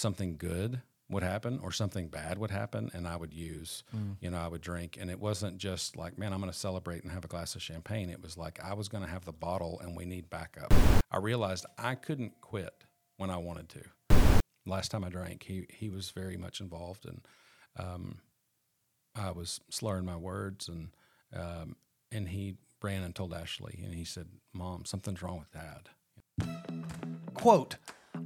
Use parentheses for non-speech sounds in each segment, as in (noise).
something good would happen or something bad would happen and I would use, mm. you know, I would drink. And it wasn't just like, man, I'm going to celebrate and have a glass of champagne. It was like I was going to have the bottle and we need backup. I realized I couldn't quit when I wanted to. Last time I drank, he, he was very much involved and um, I was slurring my words and, um, and he ran and told Ashley and he said, Mom, something's wrong with dad. Quote,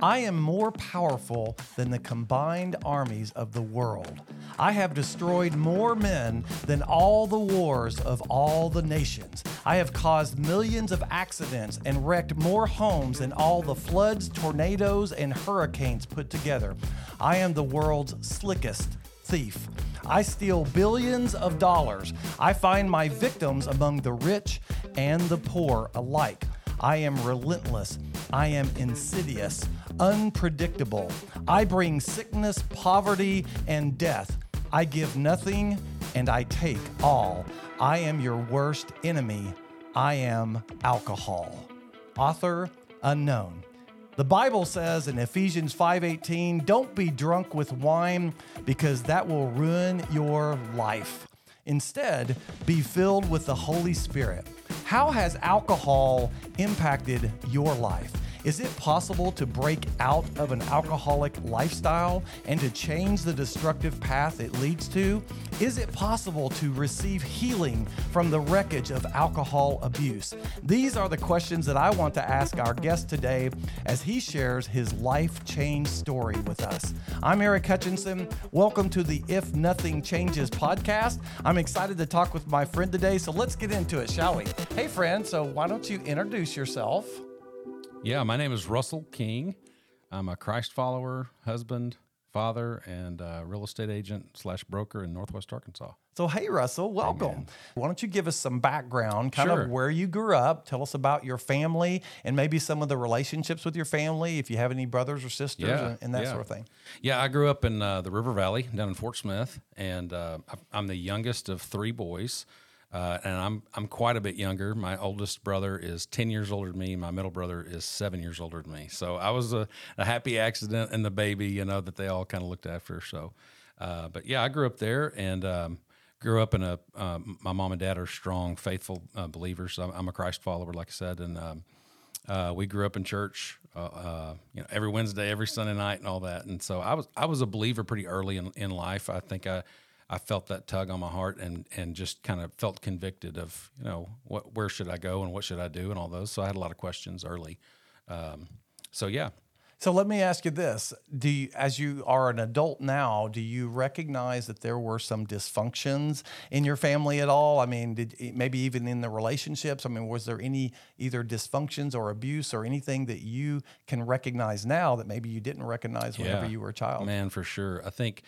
I am more powerful than the combined armies of the world. I have destroyed more men than all the wars of all the nations. I have caused millions of accidents and wrecked more homes than all the floods, tornadoes, and hurricanes put together. I am the world's slickest thief. I steal billions of dollars. I find my victims among the rich and the poor alike. I am relentless. I am insidious unpredictable. I bring sickness, poverty, and death. I give nothing and I take all. I am your worst enemy. I am alcohol. Author unknown. The Bible says in Ephesians 5:18, "Don't be drunk with wine because that will ruin your life. Instead, be filled with the Holy Spirit." How has alcohol impacted your life? Is it possible to break out of an alcoholic lifestyle and to change the destructive path it leads to? Is it possible to receive healing from the wreckage of alcohol abuse? These are the questions that I want to ask our guest today as he shares his life change story with us. I'm Eric Hutchinson. Welcome to the If Nothing Changes podcast. I'm excited to talk with my friend today, so let's get into it, shall we? Hey, friend, so why don't you introduce yourself? Yeah, my name is Russell King. I'm a Christ follower, husband, father, and real estate agent slash broker in Northwest Arkansas. So, hey, Russell, welcome. Amen. Why don't you give us some background, kind sure. of where you grew up? Tell us about your family and maybe some of the relationships with your family, if you have any brothers or sisters yeah, and, and, that yeah. sort of thing. Yeah, I grew up in uh, the River Valley down in Fort Smith, and uh, I'm the youngest of three boys. Uh, and I'm I'm quite a bit younger. My oldest brother is ten years older than me. My middle brother is seven years older than me. So I was a, a happy accident and the baby, you know, that they all kind of looked after. So, uh, but yeah, I grew up there and um, grew up in a. Um, my mom and dad are strong, faithful uh, believers. I'm, I'm, a Christ follower, like I said, and um, uh, we grew up in church, uh, uh, you know, every Wednesday, every Sunday night, and all that. And so I was I was a believer pretty early in, in life. I think I I felt that tug on my heart and and just kind of felt convicted of you know what where should I go and what should I do and all those. So I had a lot of questions early. Um, so yeah. So let me ask you this: Do you, as you are an adult now, do you recognize that there were some dysfunctions in your family at all? I mean, did maybe even in the relationships? I mean, was there any either dysfunctions or abuse or anything that you can recognize now that maybe you didn't recognize whenever yeah. you were a child? Man, for sure. I think.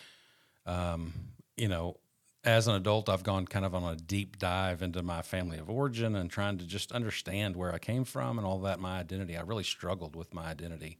Um, you know, as an adult, I've gone kind of on a deep dive into my family of origin and trying to just understand where I came from and all that, my identity. I really struggled with my identity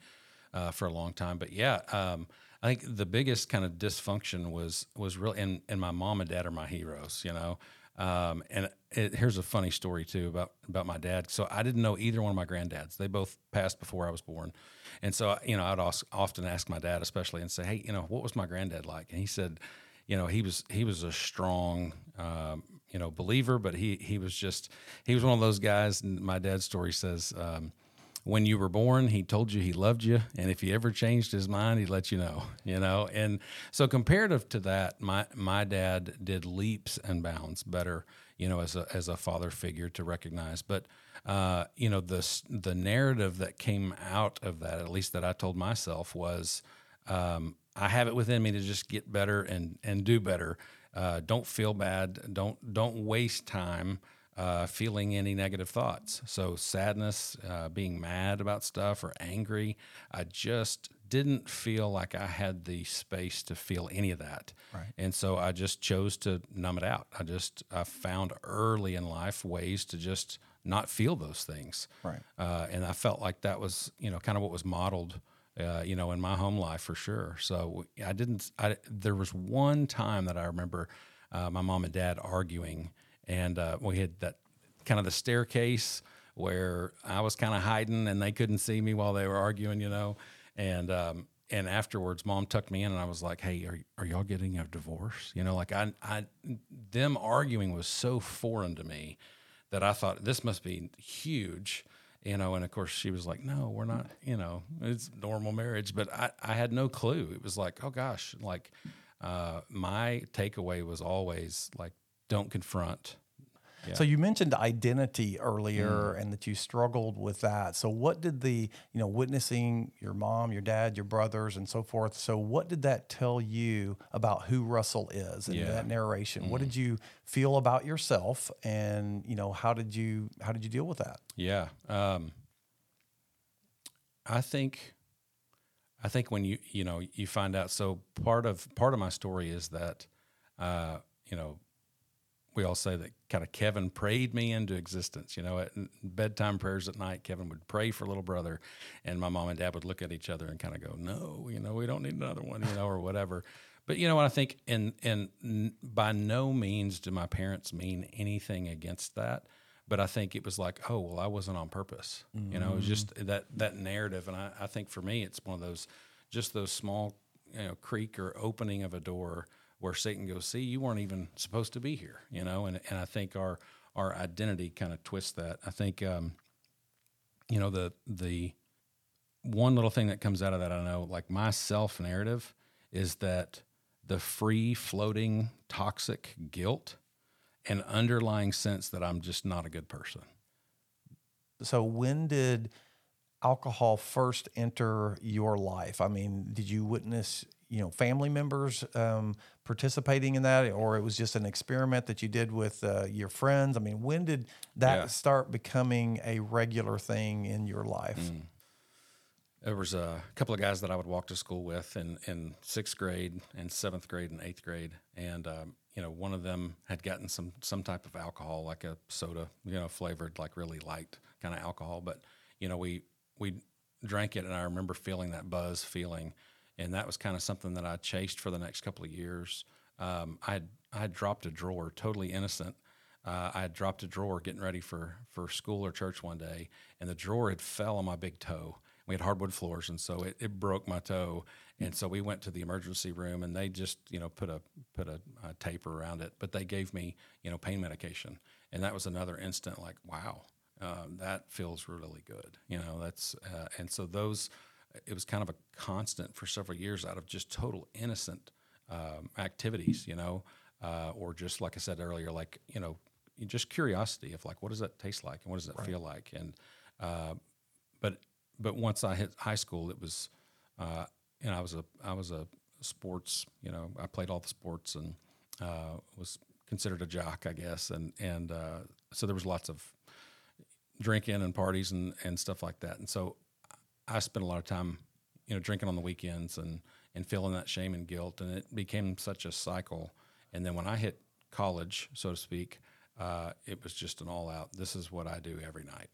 uh, for a long time. But yeah, um, I think the biggest kind of dysfunction was was really, and, and my mom and dad are my heroes, you know. Um, and it, here's a funny story too about about my dad. So I didn't know either one of my granddads. They both passed before I was born, and so you know I'd often ask my dad, especially, and say, "Hey, you know, what was my granddad like?" And he said, you know, he was he was a strong, um, you know, believer, but he he was just he was one of those guys. And my dad's story says. Um, when you were born, he told you he loved you, and if he ever changed his mind, he'd let you know. (laughs) You know, and so comparative to that, my my dad did leaps and bounds better. You know, as a as a father figure to recognize, but uh, you know the the narrative that came out of that, at least that I told myself, was um, I have it within me to just get better and and do better. Uh, don't feel bad. Don't don't waste time uh, feeling any negative thoughts. So sadness, uh, being mad about stuff or angry. I just didn't feel like I had the space to feel any of that. Right. And so I just chose to numb it out. I just I found early in life ways to just not feel those things. Right. Uh, and I felt like that was you know kind of what was modeled uh, you know, in my home life for sure. So I didn't. I, there was one time that I remember uh, my mom and dad arguing, and uh, we had that kind of the staircase where I was kind of hiding and they couldn't see me while they were arguing, you know. And um, and afterwards, mom tucked me in, and I was like, "Hey, are are y'all getting a divorce?" You know, like I, I, them arguing was so foreign to me that I thought this must be huge, you know. And of course, she was like, "No, we're not. You know, it's normal marriage." But I, I had no clue. It was like, oh gosh, like uh, my takeaway was always like, don't confront. Yeah. So you mentioned identity earlier mm. and that you struggled with that. So what did the, you know, witnessing your mom, your dad, your brothers and so forth. So what did that tell you about who Russell is and yeah. that narration? Mm. What did you feel about yourself and, you know, how did you how did you deal with that? Yeah. Um, I think I think when you you know you find out so part of part of my story is that uh, you know we all say that kind of Kevin prayed me into existence. You know, at bedtime prayers at night, Kevin would pray for little brother, and my mom and dad would look at each other and kind of go, "No, you know, we don't need another one," you know, or whatever. But you know what I think, and and by no means do my parents mean anything against that. But I think it was like, oh well, I wasn't on purpose. Mm-hmm. You know, it was just that that narrative, and I, I think for me, it's one of those, just those small, you know, creak or opening of a door where Satan goes, see, you weren't even supposed to be here, you know, and, and I think our, our identity kind of twists that. I think, um, you know, the, the one little thing that comes out of that, I know, like my self narrative is that the free floating toxic guilt and underlying sense that I'm just not a good person. So when did alcohol first enter your life? I mean, did you witness you know family members um, participating in that or it was just an experiment that you did with uh, your friends i mean when did that yeah. start becoming a regular thing in your life mm. there was a couple of guys that i would walk to school with in, in sixth grade and seventh grade and eighth grade and um, you know one of them had gotten some some type of alcohol like a soda you know flavored like really light kind of alcohol but you know we we drank it and i remember feeling that buzz feeling and that was kind of something that I chased for the next couple of years. Um, I I dropped a drawer, totally innocent. Uh, I had dropped a drawer getting ready for for school or church one day, and the drawer had fell on my big toe. We had hardwood floors, and so it, it broke my toe. And so we went to the emergency room, and they just you know put a put a, a tape around it, but they gave me you know pain medication, and that was another instant like wow, um, that feels really good. You know that's uh, and so those it was kind of a constant for several years out of just total innocent um, activities, you know, uh, or just like I said earlier, like you know, just curiosity of like what does that taste like and what does that right. feel like, and uh, but but once I hit high school, it was, uh, know, I was a I was a sports, you know, I played all the sports and uh, was considered a jock, I guess, and and uh, so there was lots of drinking and parties and and stuff like that, and so I spent a lot of time, you know, drinking on the weekends and and feeling that shame and guilt, and it became such a cycle. And then when I hit college, so to speak, uh, it was just an all out. This is what I do every night.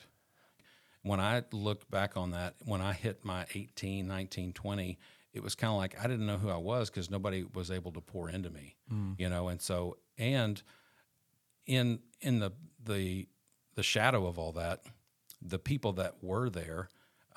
When I look back on that, when I hit my 18, 19, 20, it was kind of like I didn't know who I was because nobody was able to pour into me, mm. you know. And so, and in in the the the shadow of all that, the people that were there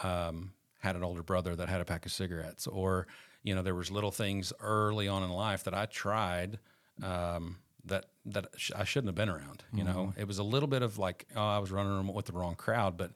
um, had an older brother that had a pack of cigarettes, or you know, there was little things early on in life that I tried um, that that I shouldn't have been around. You mm-hmm. know, it was a little bit of like, oh, I was running with the wrong crowd, but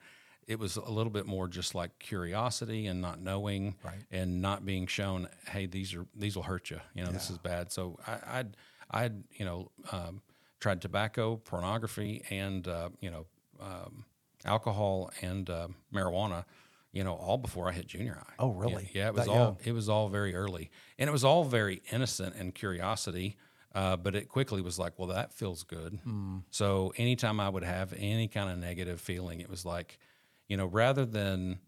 it was a little bit more just like curiosity and not knowing right. and not being shown, hey, these are these will hurt you. You know, yeah. this is bad. So I, I'd I'd you know um, tried tobacco, pornography, and uh, you know um, alcohol and uh, marijuana you know, all before I hit junior high. Oh, really? Yeah, yeah it was that all young. it was all very early, and it was all very innocent and curiosity. Uh, but it quickly was like, well, that feels good. Mm. So anytime I would have any kind of negative feeling, it was like, you know, rather than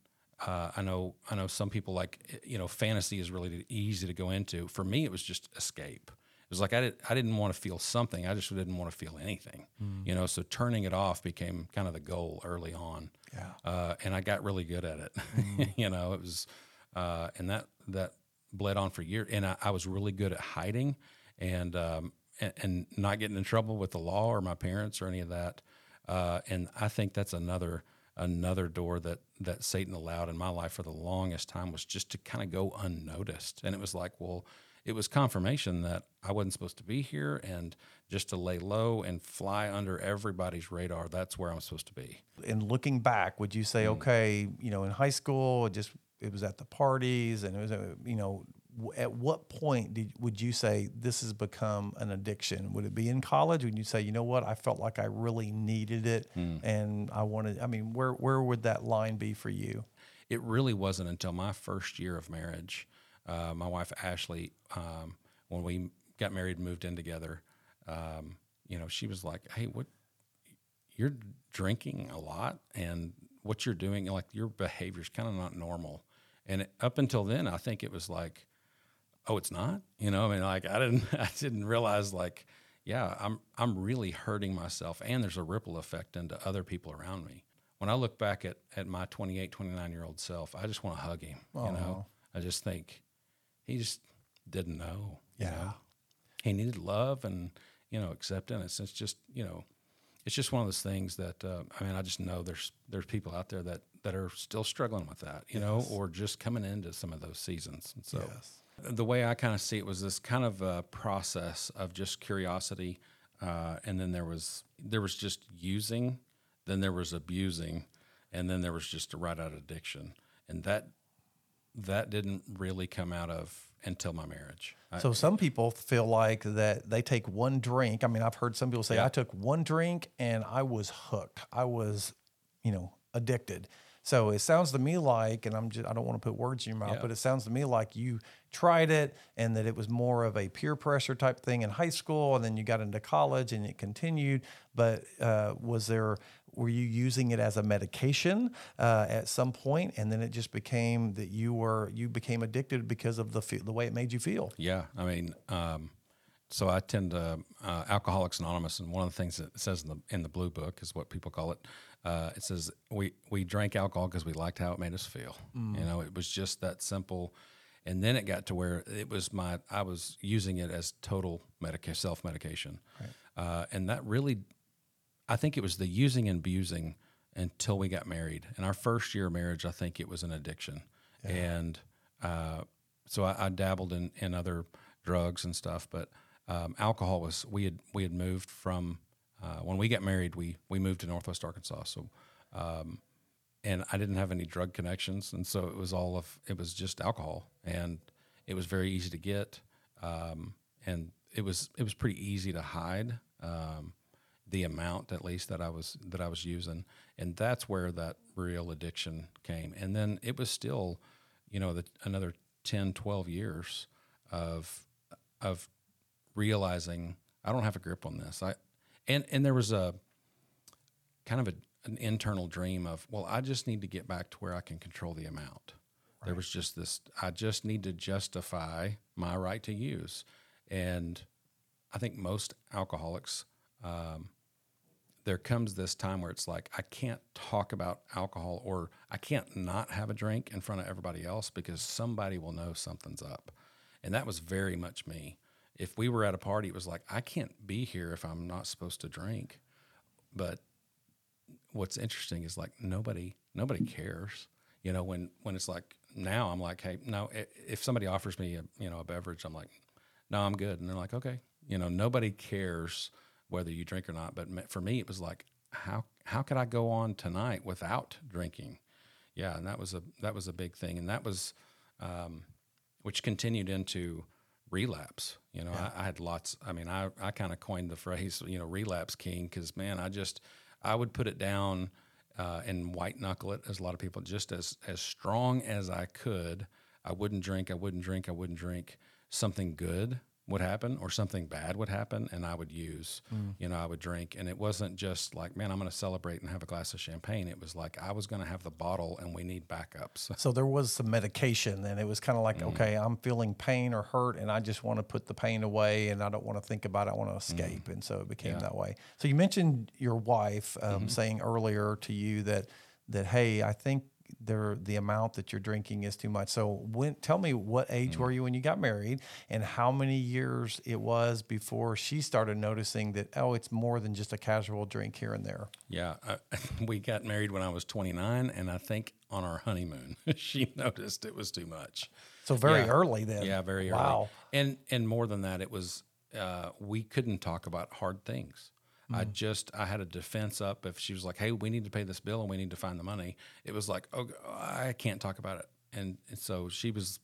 uh, I know I know some people like you know fantasy is really easy to go into. For me, it was just escape. It was like I did, I didn't want to feel something. I just didn't want to feel anything. Mm. You know, so turning it off became kind of the goal early on. Yeah. Uh, and I got really good at it. Mm-hmm. (laughs) you know, it was, uh, and that that bled on for years. And I, I was really good at hiding and, um, and, and not getting in trouble with the law or my parents or any of that. Uh, and I think that's another another door that that Satan allowed in my life for the longest time was just to kind of go unnoticed. And it was like, well, it was confirmation that I wasn't supposed to be here and just to lay low and fly under everybody's radar. That's where I'm supposed to be. And looking back, would you say, okay, you know, in high school, it just it was at the parties and it was, uh, you know, at what point did would you say this has become an addiction? Would it be in college? Would you say, you know what, I felt like I really needed it and I wanted? I mean, where where would that line be for you? It really wasn't until my first year of marriage. Uh, my wife Ashley, um, when we got married and moved in together, um, you know, she was like, "Hey, what? You're drinking a lot, and what you're doing, like your behavior's kind of not normal." And it, up until then, I think it was like, "Oh, it's not." You know, I mean, like I didn't, (laughs) I didn't realize like, yeah, I'm, I'm really hurting myself, and there's a ripple effect into other people around me. When I look back at, at my 28, 29 year old self, I just want to hug him. You know, I just think he just didn't know. you Yeah. know? he needed love and you know acceptance. It's just you know, it's just one of those things that uh, I mean, I just know there's there's people out there that that are still struggling with that, you know, or just coming into some of those seasons. And so, the way I kind of see it was this kind of a process of just curiosity, uh, and then there was there was just using, then there was abusing, and then there was just a right out addiction, and that that didn't really come out of until my marriage. I- So some people feel like that they take one drink. I mean, I've heard some people say, Yeah. I took one drink and I was hooked. I was, you know, addicted. So it sounds to me like, and I'm just, I don't want to put words in your mouth, Yeah. but it sounds to me like you tried it and that it was more of a peer pressure type thing in high school. And then you got into college and it continued. But uh, was there, were you using it as a medication uh, at some point and then it just became that you were, you became addicted because of the, the way it made you feel? Yeah, I mean, um, so I tend to uh, Alcoholics Anonymous, and one of the things that it says in the in the blue book is what people call it. Uh, it says we we drank alcohol because we liked how it made us feel. You know, it was just that simple. And then it got to where it was my I was using it as total medica- self medication, uh, and that really, I think it was the using and abusing until we got married. In our first year of marriage, I think it was an addiction, and uh, so I, I dabbled in, in other drugs and stuff, but um, alcohol was we had we had moved from uh, when we got married we we moved to Northwest Arkansas, so um, and I didn't have any drug connections, and so it was all of it was just alcohol, and it was very easy to get, um, and it was it was pretty easy to hide. Um, the amount at least that I was that I was using and that's where that real addiction came. And then it was still you know the, another 10 12 years of of realizing I don't have a grip on this. I and and there was a kind of a, an internal dream of well I just need to get back to where I can control the amount. There was just this I just need to justify my right to use. And I think most alcoholics um, there comes this time where it's like I can't talk about alcohol or I can't not have a drink in front of everybody else because somebody will know something's up. And that was very much me. If we were at a party, it was like I can't be here if I'm not supposed to drink. But what's interesting is like nobody nobody cares. You know, when when it's like now I'm like, hey, no, if somebody offers me a you know a beverage, I'm like, no, I'm good, and they're like, okay, you know, nobody cares whether you drink or not. But for me, it was like, how how could I go on tonight without drinking? Yeah, and that was a that was a big thing, and that was, um, which continued into relapse. You know, I, I had lots. I mean, I I kind of coined the phrase, you know, relapse king, because man, I just I would put it down uh, and white knuckle it, as a lot of people, just as as strong as I could. I wouldn't drink. I wouldn't drink. I wouldn't drink. Something good would happen or something bad would happen, and I would use. Mm. You know, I would drink, and it wasn't just like, man, I'm going to celebrate and have a glass of champagne. It was like I was going to have the bottle, and we need backups. So there was some medication, and it was kind of like, mm. okay, I'm feeling pain or hurt, and I just want to put the pain away, and I don't want to think about it. I want to mm. escape, and so it became that way. So you mentioned your wife um, mm-hmm. saying earlier to you that that hey, I think there the amount that you're drinking is too much. So when tell me what age were you when you got married and how many years it was before she started noticing that oh it's more than just a casual drink here and there. Yeah, I, (laughs) we got married when I was 29, and I think on our honeymoon, (laughs) she noticed it was too much. So very Yeah. early then. Yeah, very early. Wow. And and more than that, it was uh, we couldn't talk about hard things. I Mm. just I had a defense up if she was like, "Hey, we need to pay this bill and we need to find the money." It was like, "Oh, I can't talk about it." And, and so she was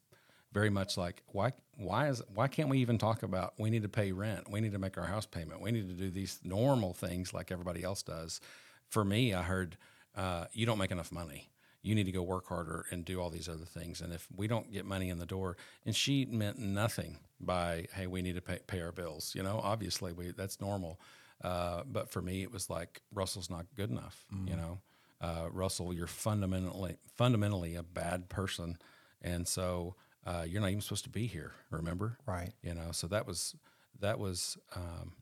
very much like, "Why why is why can't we even talk about we need to pay rent, we need to make our house payment, we need to do these normal things like everybody else does." For me, I heard, uh, "You don't make enough money." you need to go work harder and do all these other things. And if we don't get money in the door, and she meant nothing by, hey, we need to pay, pay our bills. You know, obviously we that's normal. Uh, but for me, it was like Russell's not good enough. You know, uh, Russell, you're fundamentally fundamentally a bad person, and so uh, you're not even supposed to be here. Remember, Right. You know, so that was that was um,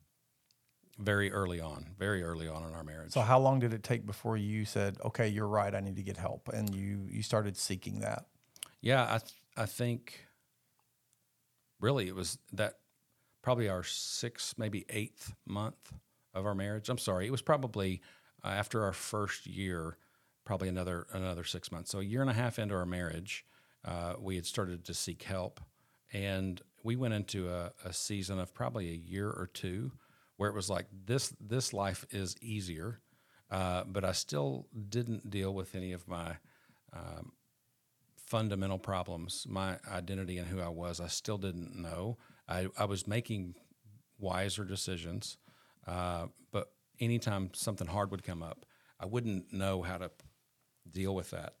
very early on, very early on in our marriage. So how long did it take before you said, "Okay, you're right, I need to get help," and you you started seeking that? Yeah, I th- I think really it was that probably our sixth, maybe eighth month of our marriage. I'm sorry, it was probably uh, after our first year, probably another another six months. So a year and a half into our marriage, uh, we had started to seek help, and we went into a, a season of probably a year or two where it was like this this life is easier, uh, but I still didn't deal with any of my fundamental problems, my identity and who I was, I still didn't know. I, I was making wiser decisions, uh, but anytime something hard would come up, I wouldn't know how to deal with that.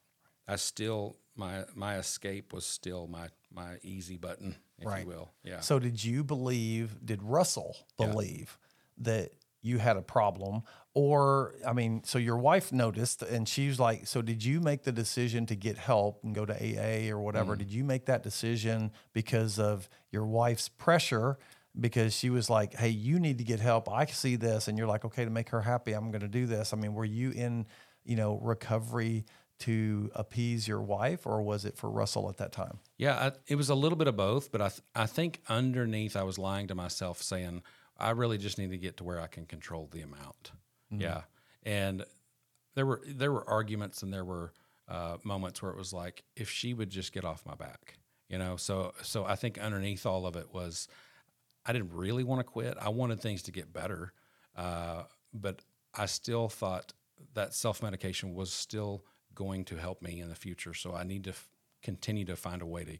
I still my my escape was still my my easy button, if Right. you will. Yeah. So did you believe? Did Russell believe that you had a problem, or I mean, so your wife noticed, and she was like, "So did you make the decision to get help and go to AA or whatever? Mm. Did you make that decision because of your wife's pressure?" Because she was like, "Hey, you need to get help. I see this," and you're like, "Okay, to make her happy, I'm going to do this." I mean, were you in, you know, recovery to appease your wife, or was it for Russell at that time? Yeah, I, it was a little bit of both, but I th- I think underneath I was lying to myself, saying I really just need to get to where I can control the amount. Yeah, and there were there were arguments and there were uh, moments where it was like if she would just get off my back, you know. So so I think underneath all of it was I didn't really want to quit. I wanted things to get better, uh, but I still thought that self medication was still going to help me in the future. So I need to f- continue to find a way to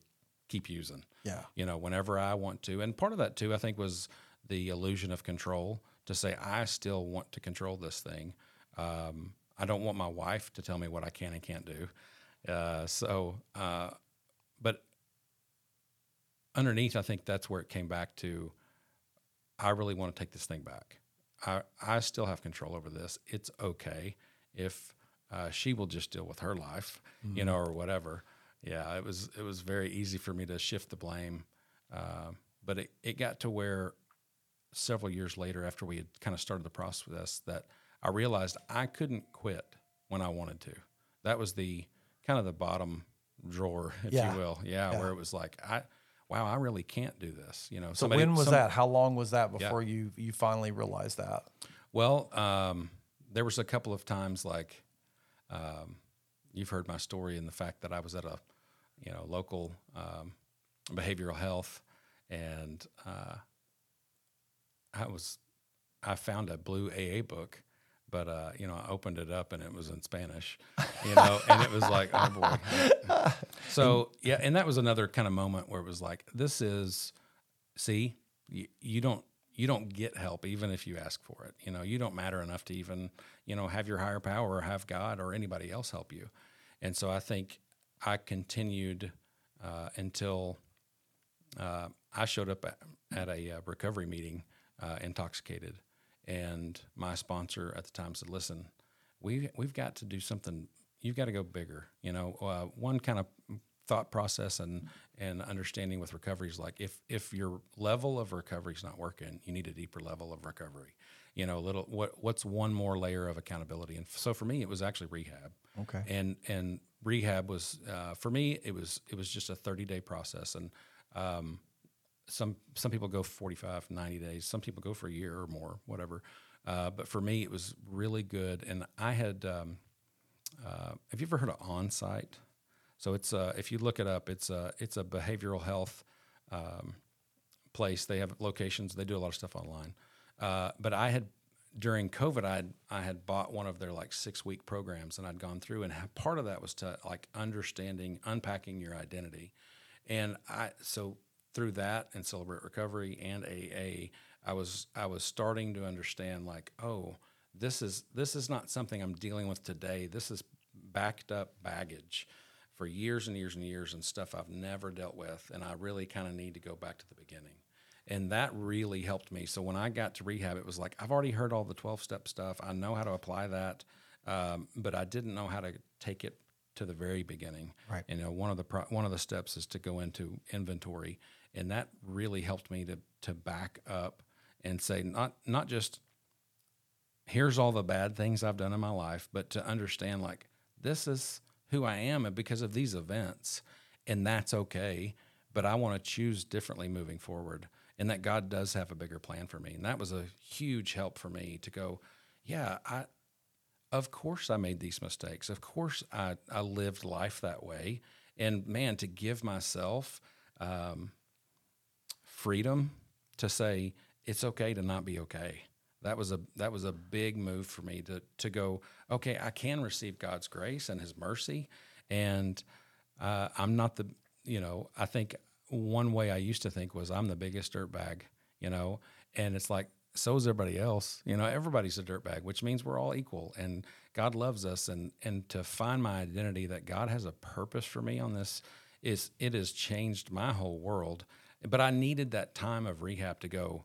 keep using. Yeah. You know, whenever I want to. And part of that too, I think, was the illusion of control to say, I still want to control this thing. Um, I don't want my wife to tell me what I can and can't do. Uh, so, uh, underneath, I think that's where it came back to. I really want to take this thing back. I I still have control over this. It's okay if uh, she will just deal with her life, you know, or whatever. Yeah, it was it was very easy for me to shift the blame, uh, but it, it got to where several years later, after we had kind of started the process, with us, that I realized I couldn't quit when I wanted to. That was the kind of the bottom drawer, (laughs) if Yeah. you will. Yeah, Yeah. where it was like, I wow, I really can't do this. You know, So when was that? How long was that before you you finally realized that? Well, um, there was a couple of times like um, you've heard my story and the fact that I was at a you know local um, behavioral health and uh, I was I found a blue AA book. But uh, you know, I opened it up and it was in Spanish, you know, and it was like, oh boy. (laughs) So yeah, and that was another kind of moment where it was like, this is, see, you, you don't you don't get help even if you ask for it. You know, you don't matter enough to even you know have your higher power or have God or anybody else help you. And so I think I continued uh, until uh, I showed up at, at a uh, recovery meeting uh, intoxicated, and my sponsor at the time said, "Listen, we we've got to do something. You've got to go bigger. You know, uh, one kind of thought process and and understanding with recovery is like if if your level of recovery is not working, you need a deeper level of recovery. You know, a little what what's one more layer of accountability? And so for me, it was actually rehab. Okay. And and rehab was uh, for me it was it was just a 30 day process and um, some some people go 45 90 days. Some people go for a year or more whatever. Uh, but for me it was really good. And i had um, uh, have you ever heard of onsite? So it's uh, if you look it up it's a it's a behavioral health um, place. They have locations. They do a lot of stuff online. Uh, but i had during COVID, I had, I had bought one of their like six week programs and I'd gone through, and part of that was to like understanding, unpacking your identity. And I, so through that and Celebrate Recovery and AA, I was, I was starting to understand like, oh, this is, this is not something I'm dealing with today. This is backed up baggage for years and years and years and stuff I've never dealt with. And I really kind of need to go back to the beginning and that really helped me. So when I got to rehab, it was like I've already heard all the twelve step stuff. I know how to apply that, um, but I didn't know how to take it to the very beginning. Right. You know, one of the pro- one of the steps is to go into inventory, and that really helped me to to back up and say not not just here's all the bad things I've done in my life, but to understand like this is who I am and because of these events, and that's okay. But I want to choose differently moving forward and that God does have a bigger plan for me. And that was a huge help for me to go, yeah, I of course I made these mistakes. Of course I, I lived life that way. And man, to give myself um, freedom to say it's okay to not be okay. That was a that was a big move for me to to go. Okay, I can receive God's grace and His mercy, and uh, I'm not the you know I think one way I used to think was I'm the biggest dirtbag, you know, and it's like so is everybody else. You know, everybody's a dirtbag, which means we're all equal, and God loves us. And and to find my identity that God has a purpose for me on this is it has changed my whole world. But I needed that time of rehab to go.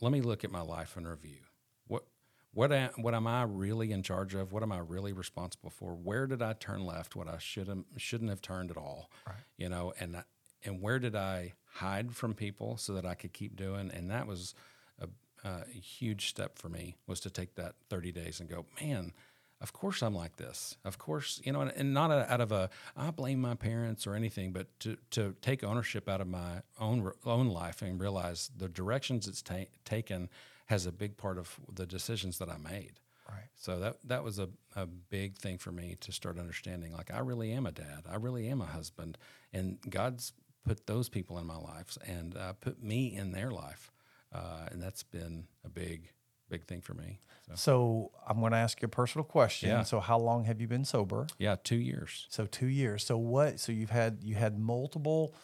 Let me look at my life and review. What what am, what am I really in charge of? What am I really responsible for? Where did I turn left? What I should have shouldn't have turned at all. Right. You know, and and where did I hide from people so that I could keep doing? And that was a, a huge step for me was to take that 30 days and go, man, of course I'm like this. Of course, you know, and, and not out of a I blame my parents or anything, but to to take ownership out of my own own life and realize the directions it's ta- taken has a big part of the decisions that I made. Right. So that that was a, a big thing for me to start understanding. Like I really am a dad. I really am a husband, and God's put those people in my life and uh, put me in their life. Uh, and that's been a big, big thing for me. So, so I'm going to ask you a personal question. Yeah. So how long have you been sober? Yeah, two years. So two years. So what? So you've had you had multiple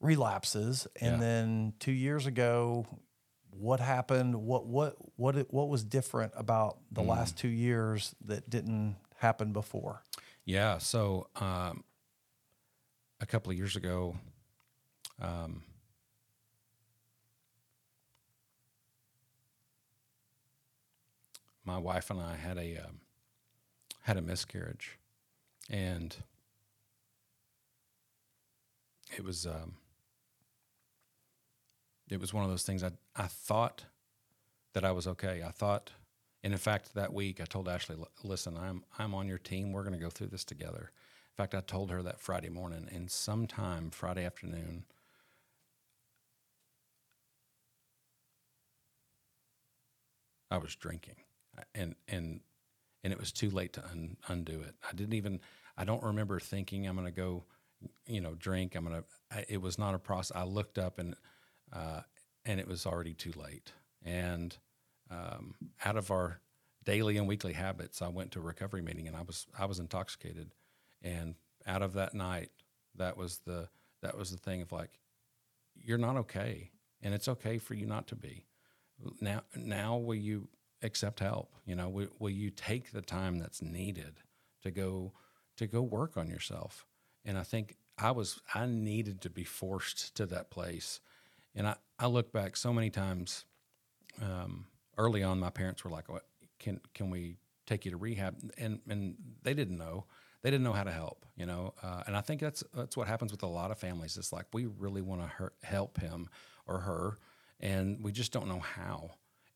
relapses, and Yeah. then two years ago, what happened? What what what what was different about the Mm. last two years that didn't happen before? Yeah. So um, a couple of years ago, um, my wife and I had a um, had a miscarriage, and it was um, it was one of those things. I I thought that I was okay. I thought, and in fact, that week I told Ashley, "Listen, I'm I'm on your team. We're going to go through this together." In fact, I told her that Friday morning, and sometime Friday afternoon, I was drinking, and and and it was too late to un, undo it. I didn't even. I don't remember thinking I'm going to go, you know, drink. I'm going to. It was not a process. I looked up and uh, and it was already too late. And um, out of our daily and weekly habits, I went to a recovery meeting and I was I was intoxicated. And out of that night, that was the that was the thing of like, you're not okay, and it's okay for you not to be. Now now will you accept help? You know, will, will you take the time that's needed to go to go work on yourself? And I think I was I needed to be forced to that place. And I, I look back so many times um, early on, my parents were like, "What can can we take you to rehab?" And and they didn't know. they didn't know how to help, you know. Uh, and I think that's that's what happens with a lot of families. It's like we really want to help him or her, and we just don't know how.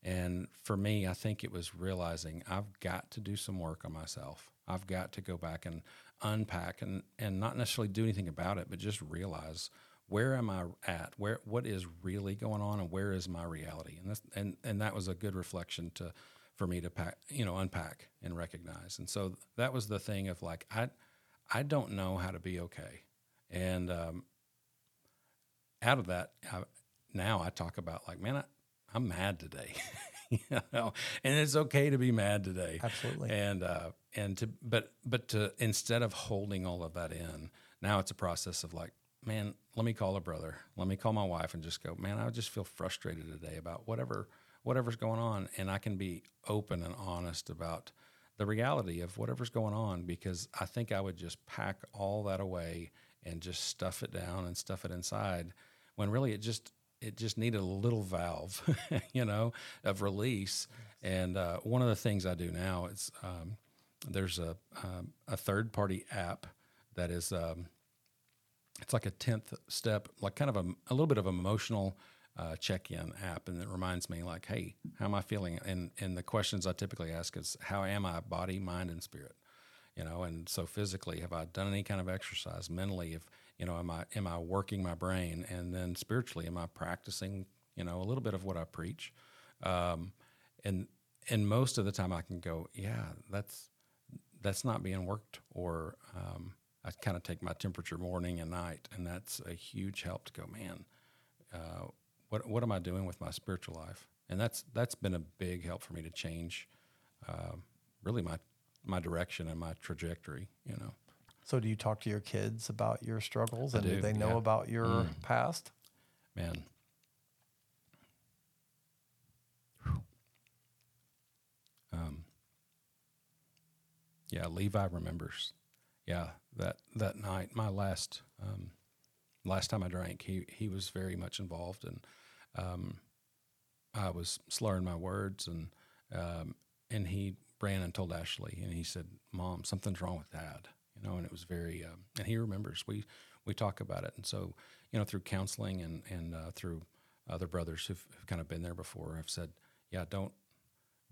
And for me, I think it was realizing I've got to do some work on myself. I've got to go back and unpack and and not necessarily do anything about it, but just realize where am I at? Where what is really going on, and where is my reality? And this, and and that was a good reflection to for me to pack, you know, unpack and recognize. And so that was the thing of like I I don't know how to be okay, and um, out of that, I, now I talk about like, man, I, I'm mad today. (laughs) you know, and it's okay to be mad today. Absolutely. And uh, and to but but to instead of holding all of that in, now it's a process of like, man, let me call a brother, let me call my wife, and just go, man, I just feel frustrated today about whatever whatever's going on, and I can be open and honest about the reality of whatever's going on because I think I would just pack all that away and just stuff it down and stuff it inside when really it just it just needed a little valve, (laughs) you know, of release. And uh, one of the things I do now is um, there's a um, a third party app that is um, it's like a tenth step, like kind of a, a little bit of emotional uh, check in app, and it reminds me like, hey, how am I feeling? And and the questions I typically ask is, how am I, body, mind, and spirit? You know, and so physically, have I done any kind of exercise? Mentally, if you know, am I am I working my brain? And then spiritually, am I practicing? You know, a little bit of what I preach. Um, and and most of the time, I can go, yeah, that's that's not being worked. Or um, I kind of take my temperature morning and night, and that's a huge help to go, man. Uh, what what am I doing with my spiritual life? And that's that's been a big help for me to change, uh, really my my direction and my trajectory. You know. So, do you talk to your kids about your struggles, I and do, they know yeah. about your Mm. past? Man. Um, yeah, Levi remembers. Yeah, that that night, my last um, last time I drank, he he was very much involved, and um, I was slurring my words, and um, and he ran and told Ashley, and he said, "Mom, something's wrong with Dad," you know, and it was very, um, and he remembers. We we talk about it, and so you know, through counseling and and uh, through other brothers who've, who've kind of been there before, have said, "Yeah, don't."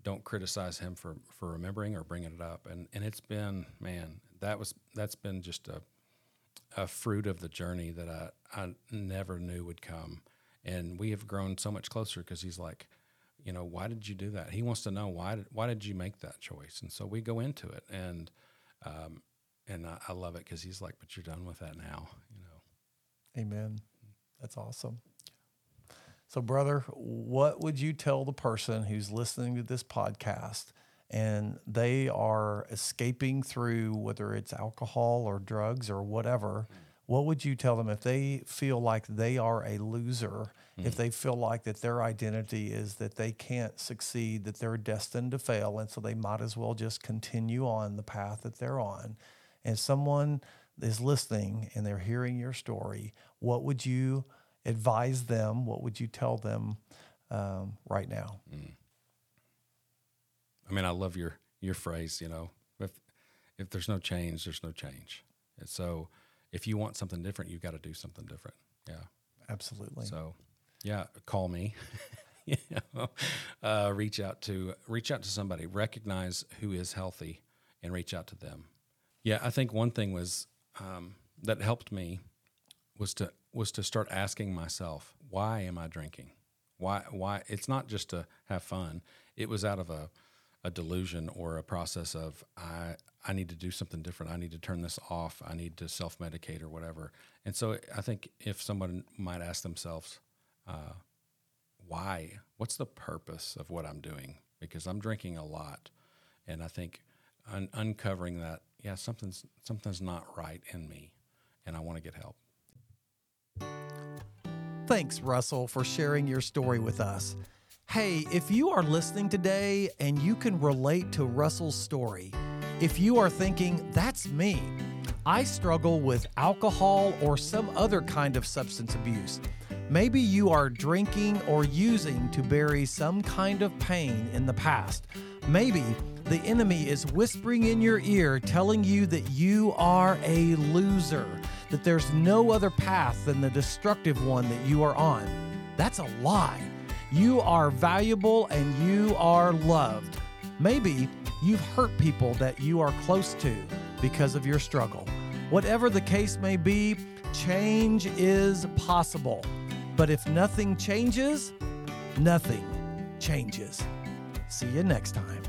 Don't criticize him for, for remembering or bringing it up, and and it's been man that was that's been just a a fruit of the journey that I, I never knew would come. And we have grown so much closer because he's like, you know, why did you do that? He wants to know why did, why did you make that choice? And so we go into it and, um, and I, I love it because he's like, but you're done with that now, you know? Amen. That's awesome. So, brother, what would you tell the person who's listening to this podcast and they are escaping through whether it's alcohol or drugs or whatever? What would you tell them if they feel like they are a loser, if mm. they feel like that their identity is that they can't succeed, that they're destined to fail, and so they might as well just continue on the path that they're on? And someone is listening and they're hearing your story, what would you advise them? What would you tell them um, right now? I mean, I love your, your phrase, you know, if, if there's no change, there's no change. And so if you want something different, you've got to do something different. Yeah. Absolutely. So, yeah, call me. (laughs) you know, uh, reach out to reach out to somebody. Recognize who is healthy, and reach out to them. Yeah, I think one thing was um, that helped me was to was to start asking myself, why am I drinking? Why why? It's not just to have fun. It was out of a a delusion or a process of I I need to do something different. I need to turn this off. I need to self medicate or whatever. And so I think if someone might ask themselves, uh, why? What's the purpose of what I'm doing? Because I'm drinking a lot, and I think un- uncovering that, yeah, something's something's not right in me, and I want to get help. Thanks, Russell, for sharing your story with us. Hey, if you are listening today and you can relate to Russell's story, if you are thinking, that's me, I struggle with alcohol or some other kind of substance abuse. Maybe you are drinking or using to bury some kind of pain in the past. Maybe the enemy is whispering in your ear, telling you that you are a loser, that there's no other path than the destructive one that you are on. That's a lie. You are valuable and you are loved. Maybe you've hurt people that you are close to because of your struggle. Whatever the case may be, change is possible. But if nothing changes, nothing changes. See you next time.